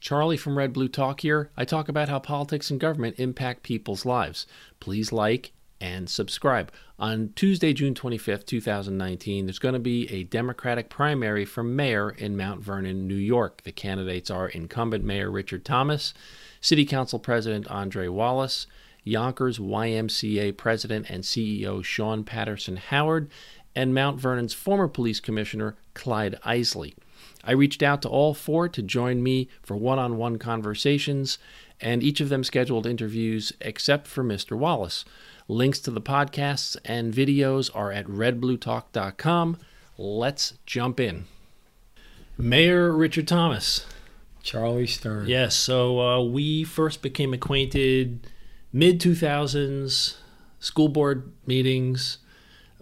Charlie from Red Blue Talk here. I talk about how politics and government impact people's lives. Please like and subscribe. On Tuesday, June 25th, 2019, there's going to be a Democratic primary for mayor in Mount Vernon, New York. The candidates are incumbent Mayor Richard Thomas, City Council President Andre Wallace, Yonkers YMCA President and CEO Shawyn Patterson Howard, and Mount Vernon's former police commissioner Clyde Isley. I reached out to all four to join me for one on one conversations, and each of them scheduled interviews except for Mr. Wallace. Links to the podcasts and videos are at redbluetalk.com. Let's jump in. Mayor Richard Thomas. Charlie Stern. Yes, so uh, we first became acquainted mid 2000s, school board meetings,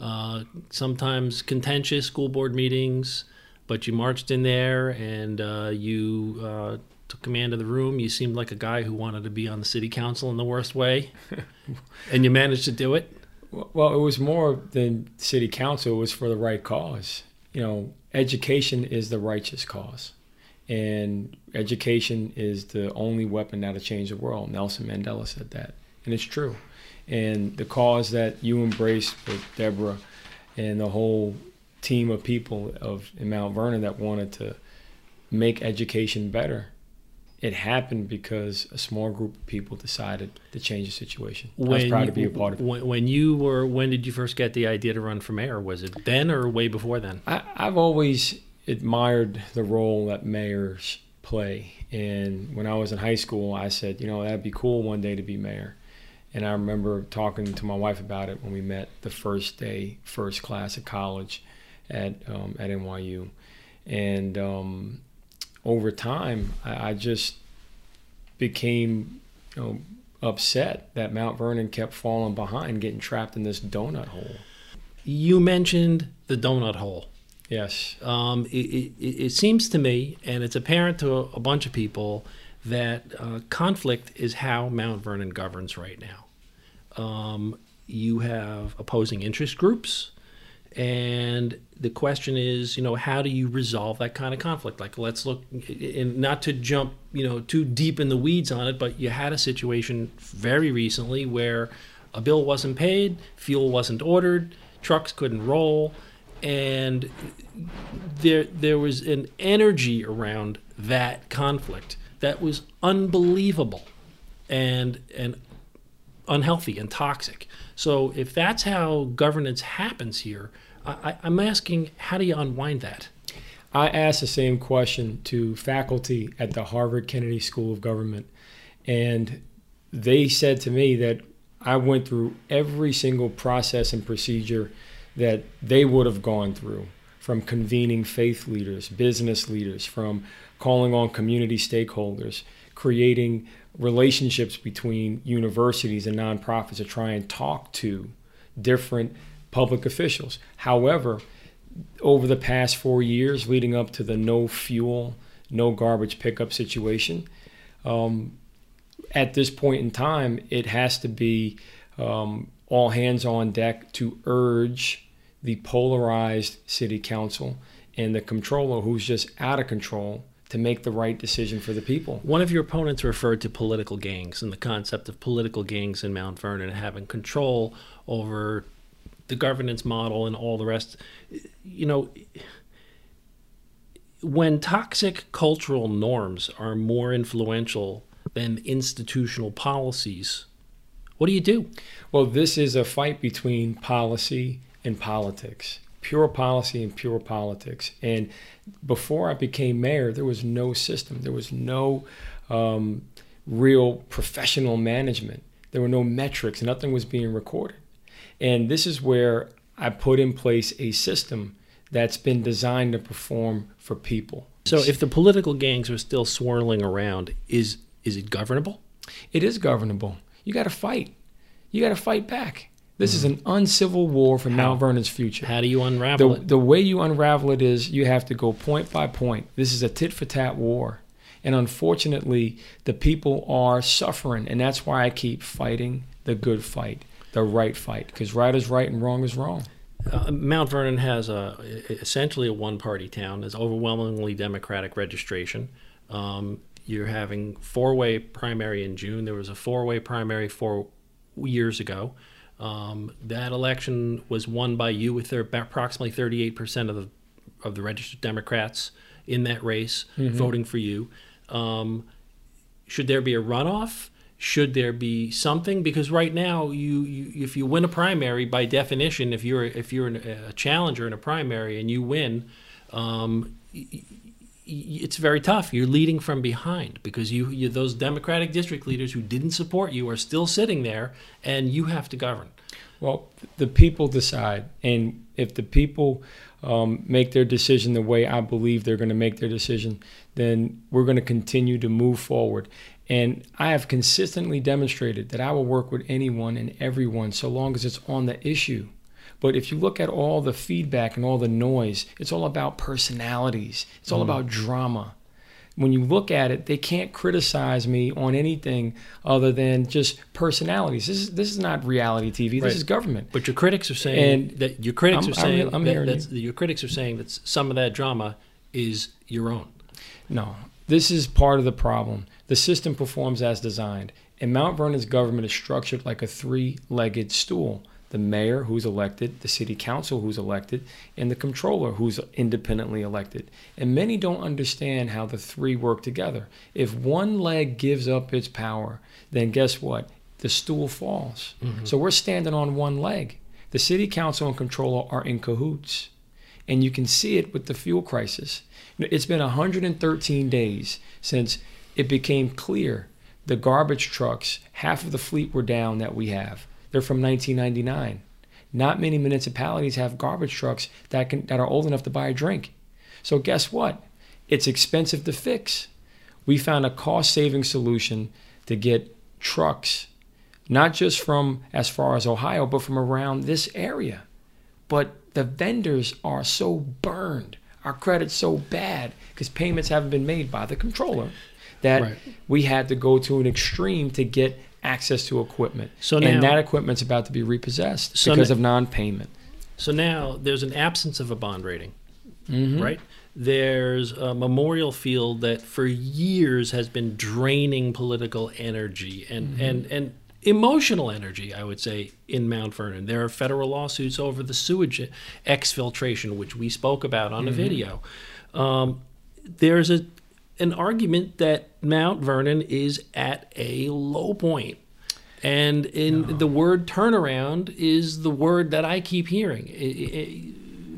uh, sometimes contentious school board meetings but you marched in there and uh, you uh, took command of the room. You seemed like a guy who wanted to be on the city council in the worst way, and you managed to do it. Well, it was more than city council. It was for the right cause. You know, education is the righteous cause, and education is the only weapon that'll change the world. Nelson Mandela said that, and it's true. And the cause that you embraced with Deborah and the whole team of people of in Mount Vernon that wanted to make education better. It happened because a small group of people decided to change the situation. When, I was proud to be a part of it. When, when, you were, when did you first get the idea to run for mayor? Was it then or way before then? I, I've always admired the role that mayors play. And when I was in high school, I said, you know, that'd be cool one day to be mayor. And I remember talking to my wife about it when we met the first day, first class of college at um, at NYU, and um, over time, I, I, just became you know, upset that Mount Vernon kept falling behind, getting trapped in this donut hole. You mentioned the donut hole. Yes. Um, it, it, it, seems to me, and it's apparent to a, a bunch of people, that uh, conflict is how Mount Vernon governs right now. Um, you have opposing interest groups and the question is you know how do you resolve that kind of conflict? Like let's look and not to jump you know too deep in the weeds on it but you had a situation very recently where a bill wasn't paid fuel wasn't ordered trucks couldn't roll and there there was an energy around that conflict that was unbelievable and and unhealthy and toxic so if that's how governance happens here, I, am asking how do you unwind that? I asked the same question to faculty at the Harvard Kennedy School of Government, and they said to me that I went through every single process and procedure that they would have gone through from convening faith leaders, business leaders, from calling on community stakeholders, creating relationships between universities and nonprofits to try and talk to different public officials. However, over the past four years leading up to the no fuel, no garbage pickup situation, um, at this point in time, it has to be um, all hands on deck to urge the polarized city council and the controller who's just out of control to make the right decision for the people. One of your opponents referred to political gangs and the concept of political gangs in Mount Vernon having control over the governance model and all the rest. You know, when toxic cultural norms are more influential than institutional policies, what do you do? Well, this is a fight between policy and politics pure policy and pure politics. And before I became mayor, there was no system, there was no um, real professional management, there were no metrics, nothing was being recorded. And this is where I put in place a system that's been designed to perform for people. So if the political gangs are still swirling around, is is it governable? It is governable. You got to fight. You got to fight back. This is an uncivil war for? Mount Vernon's future. How do you unravel the, it? The way you unravel it is you have to go point by point. This is a tit for tat war. And unfortunately, the people are suffering. And that's why I keep fighting the good fight, the right fight, because right is right and wrong is wrong. Uh, Mount Vernon has a, essentially a one party town, there's overwhelmingly Democratic registration. Um, you're having four-way primary in June. There was a four-way primary four years ago. Um, that election was won by you with their, approximately 38% of the of the registered Democrats in that race Mm-hmm. voting for you. Um, should there be a runoff? Should there be something? Because right now, you, you if you win a primary, by definition, if you're if you're an, a challenger in a primary and you win, um, it's very tough. You're leading from behind because you, you those Democratic district leaders who didn't support you are still sitting there, and you have to govern. Well, the people decide, and if the people um, make their decision the way I believe they're going to make their decision, then we're going to continue to move forward. And I have consistently demonstrated that I will work with anyone and everyone so long as it's on the issue. But if you look at all the feedback and all the noise, it's all about personalities. It's all mm. about drama. When you look at it, they can't criticize me on anything other than just personalities. This is this is not reality TV. This Right. is government. But your critics are saying And that your critics I'm- are saying I'm- I'm that, that's, your critics are saying that some of that drama is your own. No, this is part of the problem. The system performs as designed, and Mount Vernon's government is structured like a three legged stool the mayor, who's elected, the city council, who's elected, and the controller, who's independently elected. And many don't understand how the three work together. If one leg gives up its power, then guess what? The stool falls. Mm-hmm. So we're standing on one leg. The city council and controller are in cahoots and you can see it with the fuel crisis. It's been 113 days since it became clear the garbage trucks, half of the fleet were down that we have. They're from 1999. Not many municipalities have garbage trucks that can that are old enough to buy a drink. So guess what? It's expensive to fix. We found a cost-saving solution to get trucks not just from as far as Ohio, but from around this area but the vendors are so burned our credit's so bad because payments haven't been made by the controller that Right. we had to go to an extreme to get access to equipment So now- and that equipment's about to be repossessed So because n- of non-payment So now there's an absence of a bond rating, Mhm. right? There's a memorial field that for years has been draining political energy and, Mm-hmm. and, and emotional energy, I would say, in Mount Vernon. There are federal lawsuits over the sewage exfiltration, which we spoke about on a Mm-hmm. video. Um, there's a an argument that Mount Vernon is at a low point. And in the word turnaround is the word that I keep hearing. I- I-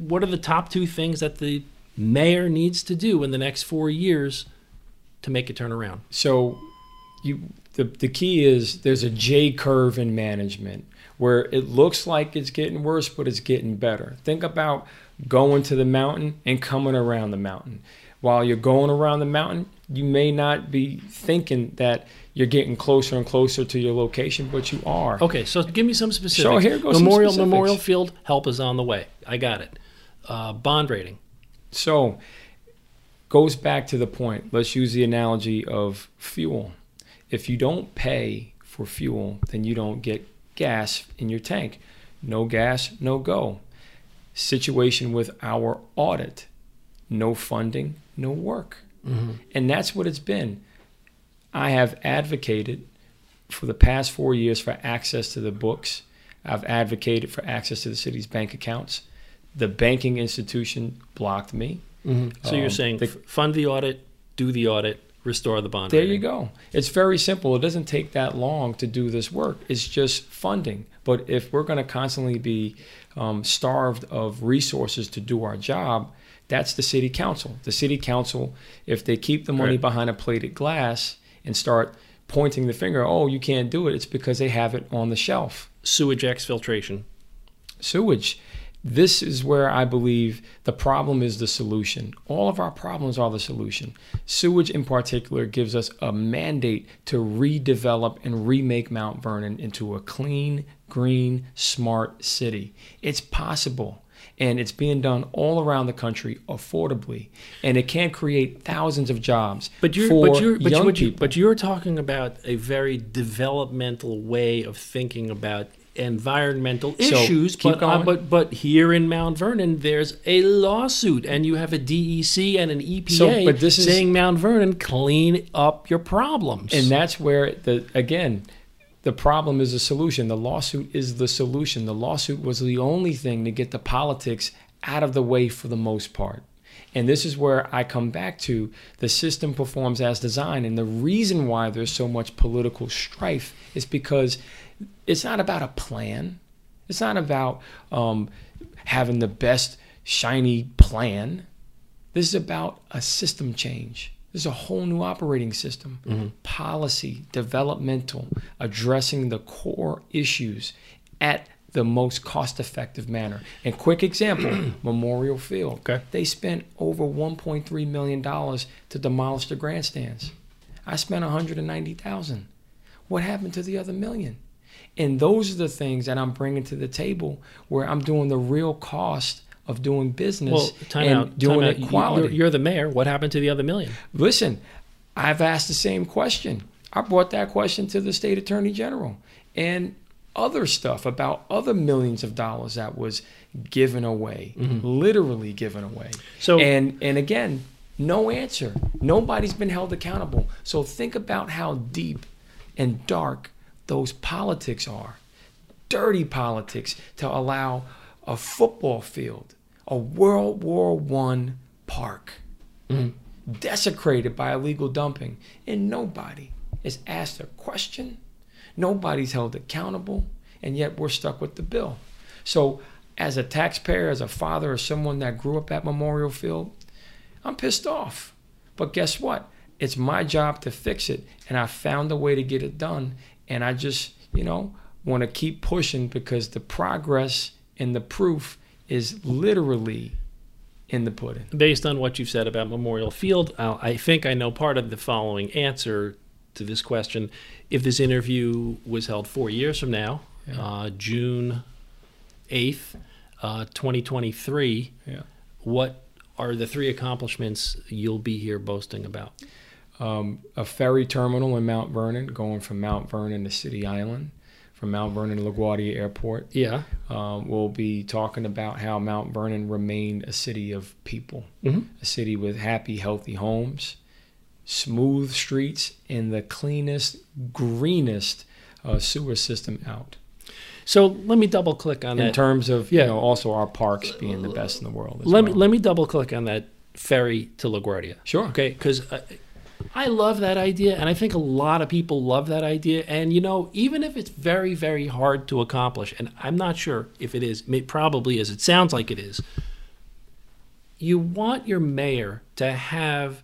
what are the top two things that the mayor needs to do in the next four years to make it turn around? So you the the key is there's a J curve in management where it looks like it's getting worse, but it's getting better. Think about going to the mountain and coming around the mountain. While you're going around the mountain, you may not be thinking that you're getting closer and closer to your location, but you are. Okay, so give me some specifics. here goes Memorial. Memorial Field help is on the way. I got it. Uh, bond rating. So goes back to the point. Let's use the analogy of fuel. If you don't pay for fuel, then you don't get gas in your tank. No gas, no go. Situation with our audit. No funding, no work. And that's what it's been. I have advocated for the past four years for access to the books. I've advocated for access to the city's bank accounts. The banking institution blocked me. So you're Um, saying the- fund the audit, do the audit, restore the bond There rating. you go. It's very simple. It doesn't take that long to do this work. It's just funding. But if we're going to constantly be um, starved of resources to do our job, that's the city council. The city council, if they keep the money Right. behind a plated glass and start pointing the finger, oh, you can't do it, it's because they have it on the shelf. Sewage exfiltration. Sewage. This is where I believe the problem is the solution. All of our problems are the solution. Sewage, in particular, gives us a mandate to redevelop and remake Mount Vernon into a clean, green, smart city. It's possible. And it's being done all around the country affordably, and it can create thousands of jobs But you're, for but you're, but, young you, you, people. but you're talking about a very developmental way of thinking about environmental issues, keep but, uh, but but here in Mount Vernon, there's a lawsuit, and you have a DEC and an EPA So, but this is- saying Mount Vernon clean up your problems. And that's where the again, the problem is the solution. The lawsuit is the solution. The lawsuit was the only thing to get the politics out of the way for the most part. And this is where I come back to the system performs as designed. And the reason why there's so much political strife is because it's not about a plan. It's not about um, having the best shiny plan. This is about a system change. This is a whole new operating system, mm-hmm. policy, developmental, addressing the core issues at the most cost effective manner. And quick example Memorial Field. Okay. They spent over $1.3 million to demolish the grandstands. I spent 190000 What happened to the other million? And those are the things that I'm bringing to the table where I'm doing the real cost of doing business well, time and out. doing time it out. Quality. You're, you're the mayor. What happened to the other million? Listen, I've asked the same question. I brought that question to the state attorney general and other stuff about other millions of dollars that was given away, mm-hmm. literally given away. So- and and again, no answer. Nobody's been held accountable. So think about how deep and dark those politics are. Dirty politics to allow a football field, a World War One park mm-hmm. desecrated by illegal dumping, and nobody is asked a question. Nobody's held accountable, and yet we're stuck with the bill. So, as a taxpayer, as a father, or someone that grew up at Memorial Field, I'm pissed off. But guess what? It's my job to fix it, and I found a way to get it done. And I just, you know, want to keep pushing because the progress and the proof is literally in the pudding. Based on what you've said about Memorial Field, uh, I think I know part of the following answer to this question. If this interview was held four years from now, Yeah. uh, June 8th, uh, 2023, Yeah. what are the three accomplishments you'll be here boasting about? um, a ferry terminal in Mount Vernon, going from Mount Vernon to City Island, from Mount Vernon to LaGuardia Airport. Yeah. Um, we'll be talking about how Mount Vernon remained a city of people, Mhm. a city with happy, healthy homes, smooth streets, and the cleanest, greenest uh, sewer system out. So let me double click on In that. In terms of, Yeah. you know, also our parks being the best in the world. Let me let me double click on that ferry to LaGuardia. Sure. Okay, because I love that idea, and I think a lot of people love that idea. And you know, even if it's very very hard to accomplish, and I'm not sure if it is, may, probably is. It sounds like it is. You want your mayor to have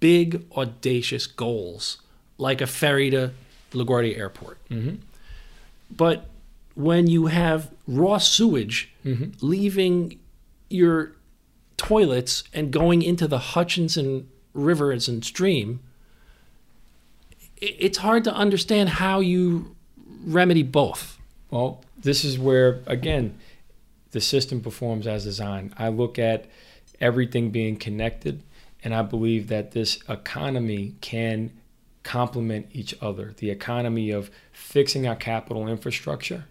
big audacious goals, like a ferry to LaGuardia Airport. Mhm. But when you have raw sewage Mhm. leaving your toilets and going into the Hutchinson rivers and stream, it's hard to understand how you remedy both. Well, this is where, again, the system performs as designed. I look at everything being connected, and I believe that this economy can complement each other. The economy of fixing our capital infrastructure,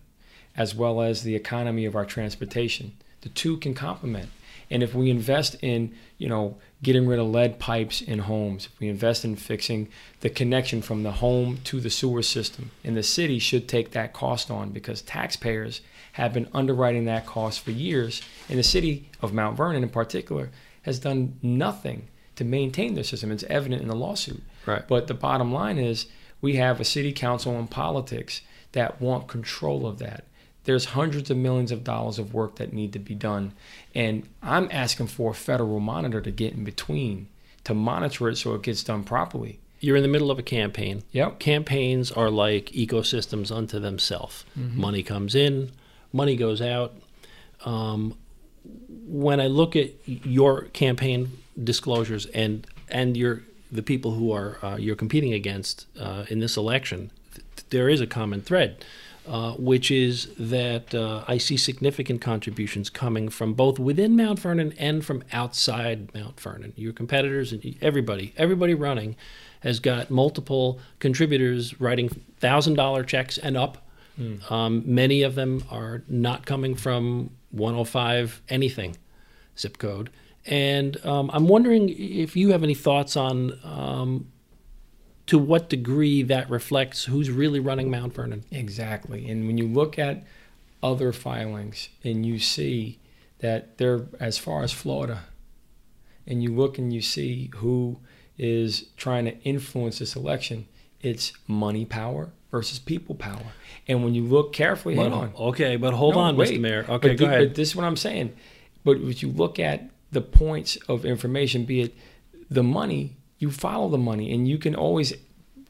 as well as the economy of our transportation. The two can complement. And if we invest in, you know, getting rid of lead pipes in homes, if we invest in fixing the connection from the home to the sewer system, and the city should take that cost on because taxpayers have been underwriting that cost for years. And the city of Mount Vernon, in particular, has done nothing to maintain their system. It's evident in the lawsuit. Right. But the bottom line is we have a city council and politics that want control of that. There's hundreds of millions of dollars of work that need to be done. And I'm asking for a federal monitor to get in between to monitor it so it gets done properly. You're in the middle of a campaign. Yep. Campaigns are like ecosystems unto themselves. Money comes in, money goes out. Um, when I look at your campaign disclosures and and your the people who are uh, you're competing against uh, in this election, th- there is a common thread, uh, which is that uh, I see significant contributions coming from both within Mount Vernon and from outside Mount Vernon. Your competitors and everybody, everybody running, has got multiple contributors writing thousand dollar checks and up Um, many of them are not coming from 105 anything zip code. And um, I'm wondering if you have any thoughts on um, to what degree that reflects who's really running Mount Vernon. Exactly. And when you look at other filings and you see that they're as far as Florida, and you look and you see who is trying to influence this election, it's money power versus people power. And when you look carefully, hold on. Okay, but hold No, on, wait. Mr. Mayor. Okay, but go the- ahead. But this is what I'm saying. But if you look at the points of information, be it the money, you follow the money, and you can always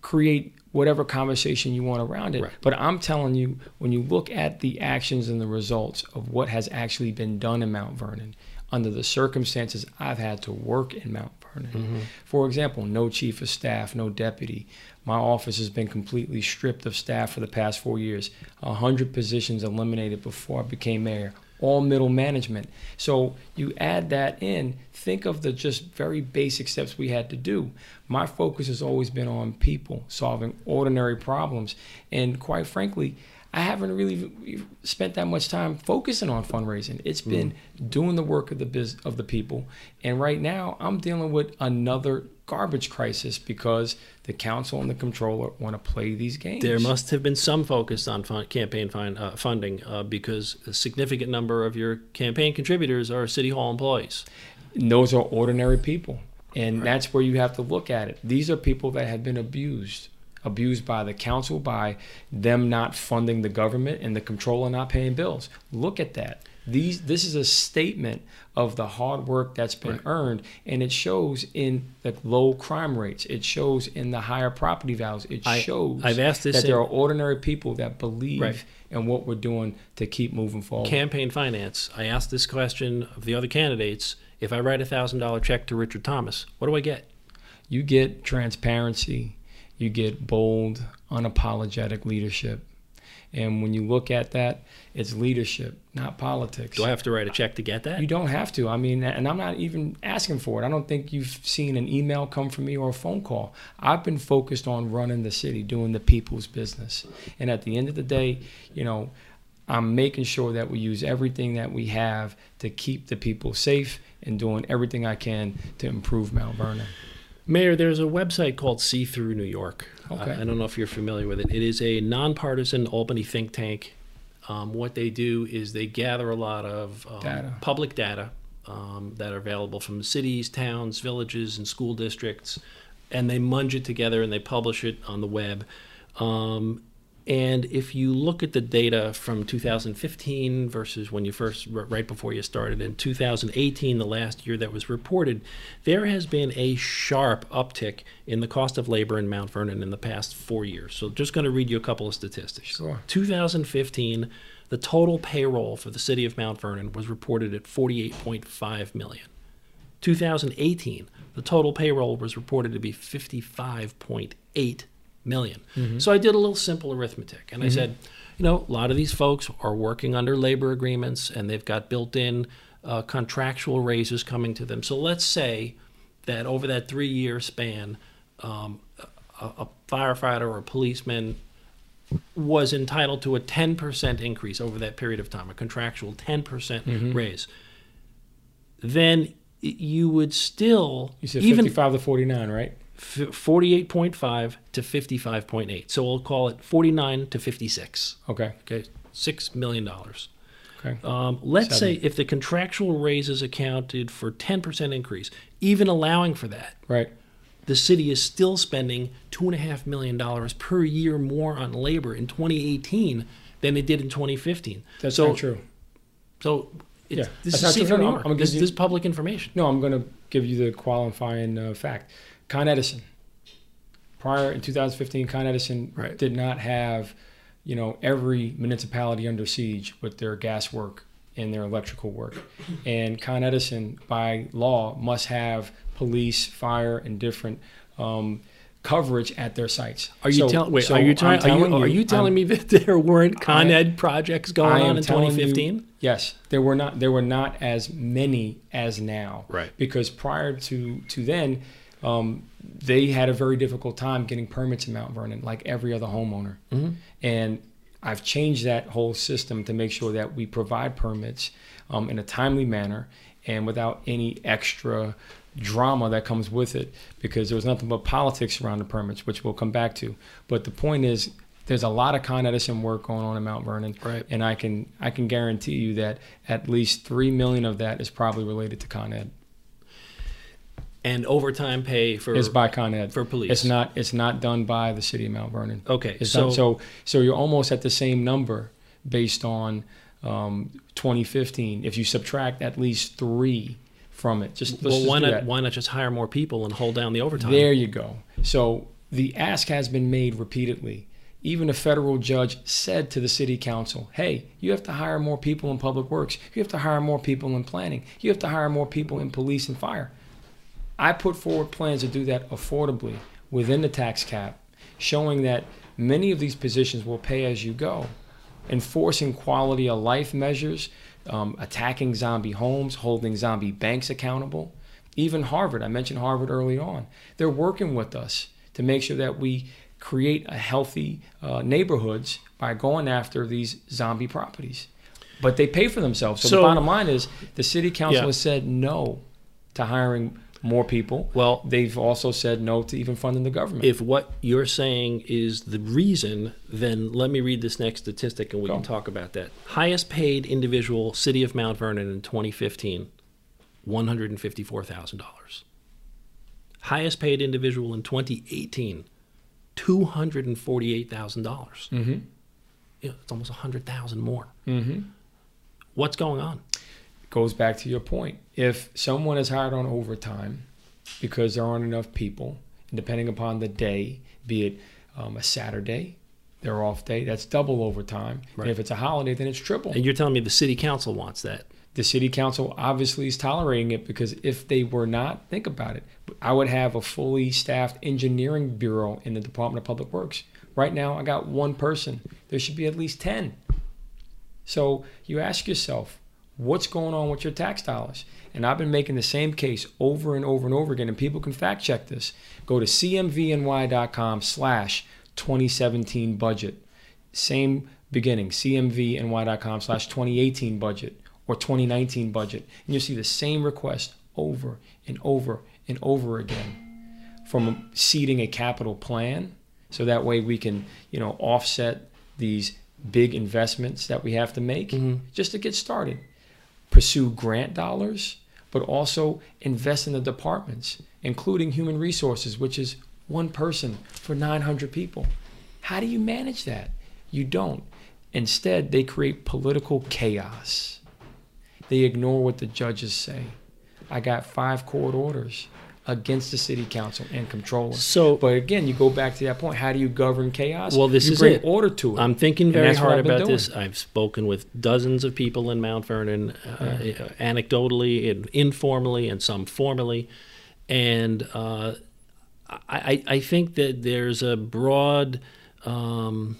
create whatever conversation you want around it. Right. But I'm telling you, when you look at the actions and the results of what has actually been done in Mount Vernon, under the circumstances I've had to work in Mount Vernon. Mm-hmm. For example, no chief of staff, no deputy. My office has been completely stripped of staff for the past four years. A hundred positions eliminated before I became mayor. All middle management. So you add that in. Think of the just very basic steps we had to do. My focus has always been on people solving ordinary problems, and quite frankly, I haven't really spent that much time focusing on fundraising. It's been mm. doing the work of the biz of the people, and right now I'm dealing with another garbage crisis because the council and the controller want to play these games. There must have been some focus on fun, campaign fin, uh, funding uh, because a significant number of your campaign contributors are city hall employees. And those are ordinary people, and that's where you have to look at it. These are people that have been abused. Abused by the council, by them not funding the government and the controller not paying bills. Look at that. These this is a statement of the hard work that's been Right. earned, and it shows in the low crime rates. It shows in the higher property values. It I- shows I've asked this that there are ordinary people that believe Right. in what we're doing to keep moving forward. Campaign finance. I asked this question of the other candidates. If I write a thousand dollar check to Richard Thomas, what do I get? you get transparency, you get bold, unapologetic leadership. And when you look at that, it's leadership, not politics. Do I have to write a check to get that? You don't have to. I mean, and I'm not even asking for it. I don't think you've seen an email come from me or a phone call. I've been focused on running the city, doing the people's business. And at the end of the day, you know, I'm making sure that we use everything that we have to keep the people safe and doing everything I can to improve Mount Vernon. Mayor, there's a website called See Through New York. Okay. I, I don't know if you're familiar with it. It is a nonpartisan Albany think tank. Um, what they do is they gather a lot of um, Data. public data um, that are available from cities, towns, villages, and school districts, and they munge it together and they publish it on the web. Um, and if you look at the data from 2015 versus when you first, right before you started, in 2018, the last year that was reported, there has been a sharp uptick in the cost of labor in Mount Vernon in the past four years. So, just going to read you a couple of statistics. Sure. 2015, the total payroll for the city of Mount Vernon was reported at 48.5 million. 2018, the total payroll was reported to be 55.8 million. So I did a little simple arithmetic and I said, you know, a lot of these folks are working under labor agreements and they've got built in uh, contractual raises coming to them. So let's say that over that three year span, um, a, a firefighter or a policeman was entitled to a 10% increase over that period of time, a contractual 10% raise, then you would still You said even 55 to 49, right? F- 48.5 to 55.8. So we'll call it 49 to 56. Okay. Okay, six million dollars. Okay. Um, let's Seven. say if the contractual raises accounted for 10% increase, even allowing for that, Right. the city is still spending two and a half million dollars per year more on labor in 2018 than it did in 2015. That's so, not true. So it's, Yeah, this that's is not true. see-through No, no, New I'm This, you- this is public information. No, I'm going to give you the qualifying uh, fact. Con Edison, prior in 2015, Con Edison Right. did not have, you know, every municipality under siege with their gas work and their electrical work. And Con Edison, by law, must have police, fire, and different um, coverage at their sites. Are you So- telling? Wait, so are you trying? Are you, telling are you telling I'm- me that there weren't Con I- Ed projects going on in telling you- 2015? Yes, there were not there were not as many as now. Right. Because prior to to then, um, they had a very difficult time getting permits in Mount Vernon, like every other homeowner. Mhm. And I've changed that whole system to make sure that we provide permits um, in a timely manner and without any extra drama that comes with it because there was nothing but politics around the permits, which we'll come back to. But the point is, there's a lot of Con Edison work going on in Mount Vernon, Right. and I can I can guarantee you that at least three million of that is probably related to Con Ed. And overtime pay for It's by Con Ed. for police. It's not it's not done by the city of Mount Vernon. okay. It's So, not, so so you're almost at the same number based on um, 2015. If you subtract at least three from it, just well, just why not why not just hire more people and hold down the overtime? There you go. So the ask has been made repeatedly. Even a federal judge said to the city council, hey, you have to hire more people in public works. You have to hire more people in planning. You have to hire more people in police and fire. I put forward plans to do that affordably within the tax cap, showing that many of these positions will pay as you go, enforcing quality of life measures, um, attacking zombie homes, holding zombie banks accountable. Even Harvard, I mentioned Harvard early on, they're working with us to make sure that we create a healthy uh, neighborhoods by going after these zombie properties. But they pay for themselves. So, So- the bottom line is the city council Yeah. has said no to hiring more people. Well, They've also said no to even funding the government. if what you're saying is the reason, then let me read this next statistic and we Go. can talk about that. Highest paid individual, City of Mount Vernon in 2015, $154,000. Highest paid individual in 2018, $248,000. mm-hmm. Yeah, it's almost 100,000 more. Mm-hmm. What's going on? Goes back to your point. If someone is hired on overtime because there aren't enough people, and depending upon the day, be it um, a Saturday, their off day, that's double overtime. Right. And if it's a holiday, then it's triple. And you're telling me the city council wants that. the city council obviously is tolerating it because if they were not, think about it. I would have a fully staffed engineering bureau in the Department of Public Works. Right now, I got one person. There should be at least 10. So you ask yourself, what's going on with your tax dollars? And I've been making the same case over and over and over again, and people can fact check this. Go to cmvny.com slash 2017 budget. Same beginning, cmvny.com slash 2018 budget or 2019 budget. And you'll see the same request over and over and over again from seeding a capital plan so that way we can, you know, offset these big investments that we have to make mm-hmm. just to get started. Pursue grant dollars, but also invest in the departments, including human resources, which is one person for 900 people. How do you manage that? You don't. Instead, they create political chaos. They ignore what the judges say. I got five court orders against the city council and controller. So- but again, you go back to that point. How do you govern chaos? Well, this you is bring it. order to it. I'm thinking very hard about doing. this. I've spoken with dozens of people in Mount Vernon, uh, anecdotally and informally, and some formally, and uh, I, I think that there's a broad um,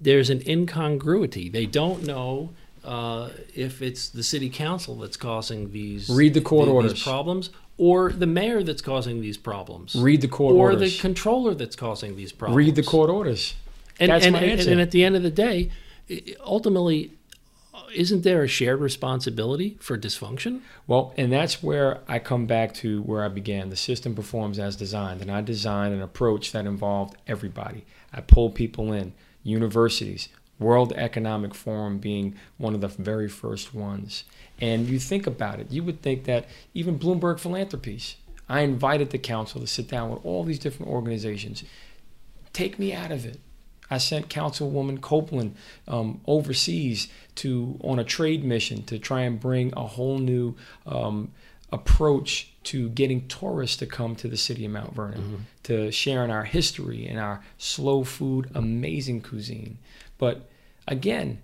there's an incongruity. They don't know. Uh, if it's the city council that's causing these Read the court these orders. problems, or the mayor that's causing these problems, Read the court orders. or orders. the controller that's causing these problems. Read the court orders. And, That's and, my answer. and at the end of the day, ultimately, isn't there a shared responsibility for dysfunction? Well, and that's where I come back to where I began. The system performs as designed, and I designed an approach that involved everybody. I pulled people in, universities, World Economic Forum being one of the very first ones. And you think about it, you would think that even Bloomberg Philanthropies, I invited the council to sit down with all these different organizations. Take me out of it. I sent Councilwoman Copeland um, overseas to on a trade mission to try and bring a whole new um, approach to getting tourists to come to the city of Mount Vernon, to sharing our history and our slow food, amazing cuisine. But again,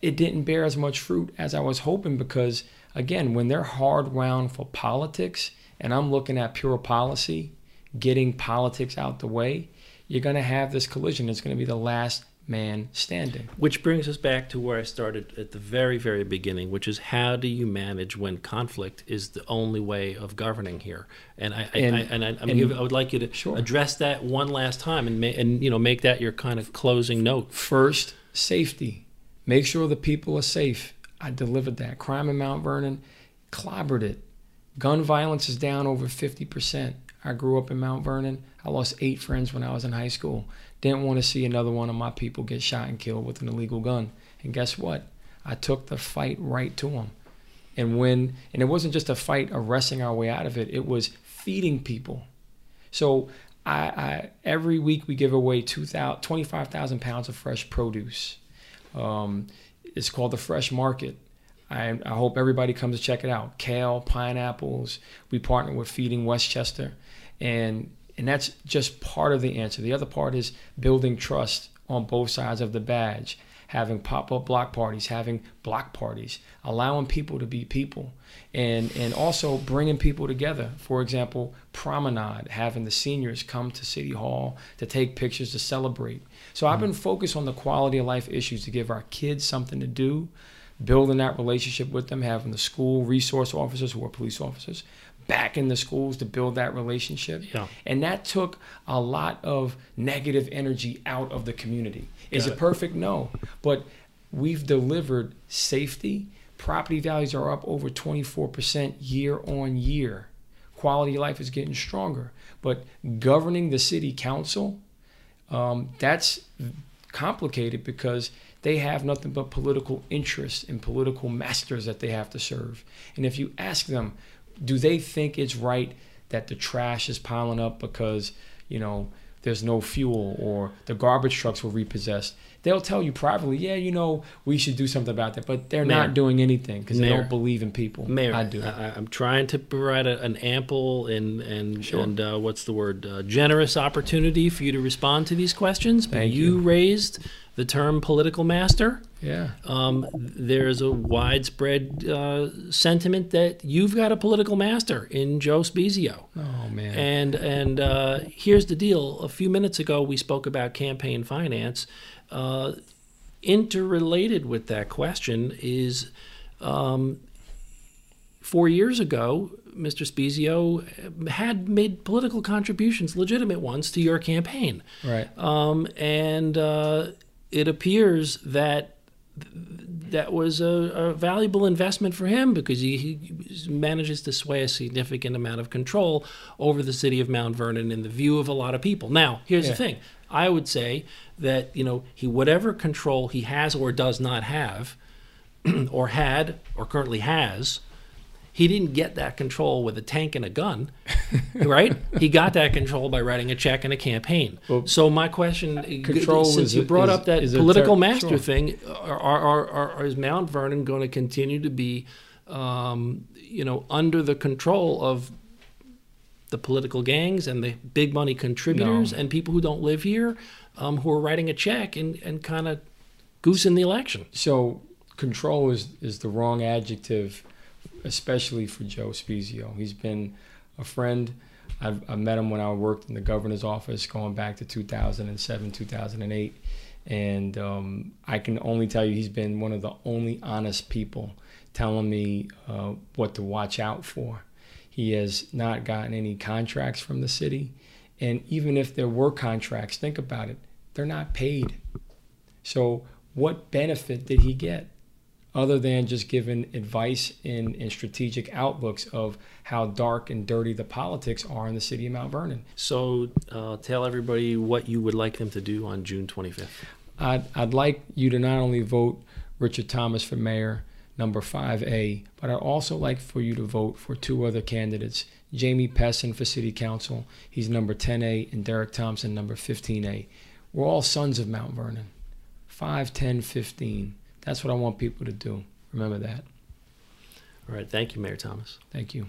it didn't bear as much fruit as I was hoping because, again, when they're hard round for politics and I'm looking at pure policy, getting politics out the way, you're going to have this collision. It's going to be the last man standing. Which brings us back to where I started at the very, very beginning, which is how do you manage when conflict is the only way of governing here? And I, and, I, and I, I, mean, I would like you to sure. address that one last time and, ma- and you know make that your kind of closing note. First, safety. Make sure the people are safe. I delivered that. Crime in Mount Vernon, clobbered it. Gun violence is down over 50%. I grew up in Mount Vernon. I lost eight friends when I was in high school. Didn't want to see another one of my people get shot and killed with an illegal gun. And guess what? I took the fight right to them. And when and it wasn't just a fight of wrestling our way out of it, it was feeding people. So I, I every week we give away 25,000 pounds of fresh produce. Um, it's called the Fresh Market. I, I, hope everybody comes to check it out. Kale, pineapples. We partner with Feeding Westchester, and and that's just part of the answer. The other part is building trust on both sides of the badge, having pop up block parties, having block parties, allowing people to be people, and, and also bringing people together. For example, promenade, having the seniors come to City Hall to take pictures to celebrate. So I've mm-hmm. been focused on the quality of life issues to give our kids something to do building that relationship with them, having the school resource officers who are police officers, back in the schools to build that relationship. Yeah. And that took a lot of negative energy out of the community. Is it. it perfect? No. But we've delivered safety. Property values are up over 24% year on year. Quality of life is getting stronger. But governing the city council, um, that's complicated because they have nothing but political interests and political masters that they have to serve. And if you ask them, do they think it's right that the trash is piling up because you know there's no fuel or the garbage trucks were repossessed? They'll tell you privately yeah you know we should do something about that but they're Mayor, not doing anything because they don't believe in people. Mayor, i do. I, am trying to provide a, an ample and and sure. and uh, what's the word? Uh, generous opportunity for you to respond to these questions but you, you. raised the term political master. Yeah. Um, there's a widespread uh, sentiment that you've got a political master in Joe Spezio. Oh man. And and uh, here's the deal. A few minutes ago, we spoke about campaign finance. Uh, interrelated with that question is. Um, four years ago, Mr. Spezio had made political contributions, legitimate ones, to your campaign. Right. Um, and uh, it appears that that was a, a, valuable investment for him because he, he, manages to sway a significant amount of control over the city of Mount Vernon in the view of a lot of people. Now, here's yeah. the thing: I would say that you know he whatever control he has or does not have, or had or currently has, he didn't get that control with a tank and a gun, right? he got that control by writing a check and a campaign. Well, so my question, control since you brought is, up that political ter- master sure. thing, are, are, are, is Mount Vernon going to continue to be, um, you know, under the control of the political gangs and the big money contributors no. and people who don't live here, um, who are writing a check and, and kind of goose in the election? So control is is the wrong adjective especially for Joe Spezio. He's been a friend. I've, I met him when I worked in the governor's office going back to 2007, 2008. And um, I can only tell you he's been one of the only honest people telling me uh, what to watch out for. He has not gotten any contracts from the city. And even if there were contracts, think about it, they're not paid. So, what benefit did he get? Other than just giving advice and, and strategic outlooks of how dark and dirty the politics are in the city of Mount Vernon. So, uh, tell everybody what you would like them to do on June 25th. I'd, I'd like you to not only vote Richard Thomas for mayor, number 5A, but I'd also like for you to vote for two other candidates Jamie Pessin for city council, he's number 10A, and Derek Thompson, number 15A. We're all sons of Mount Vernon 5, 10, 15. That's what I want people to do. Remember that. All right. Thank you, Mayor Thomas. Thank you.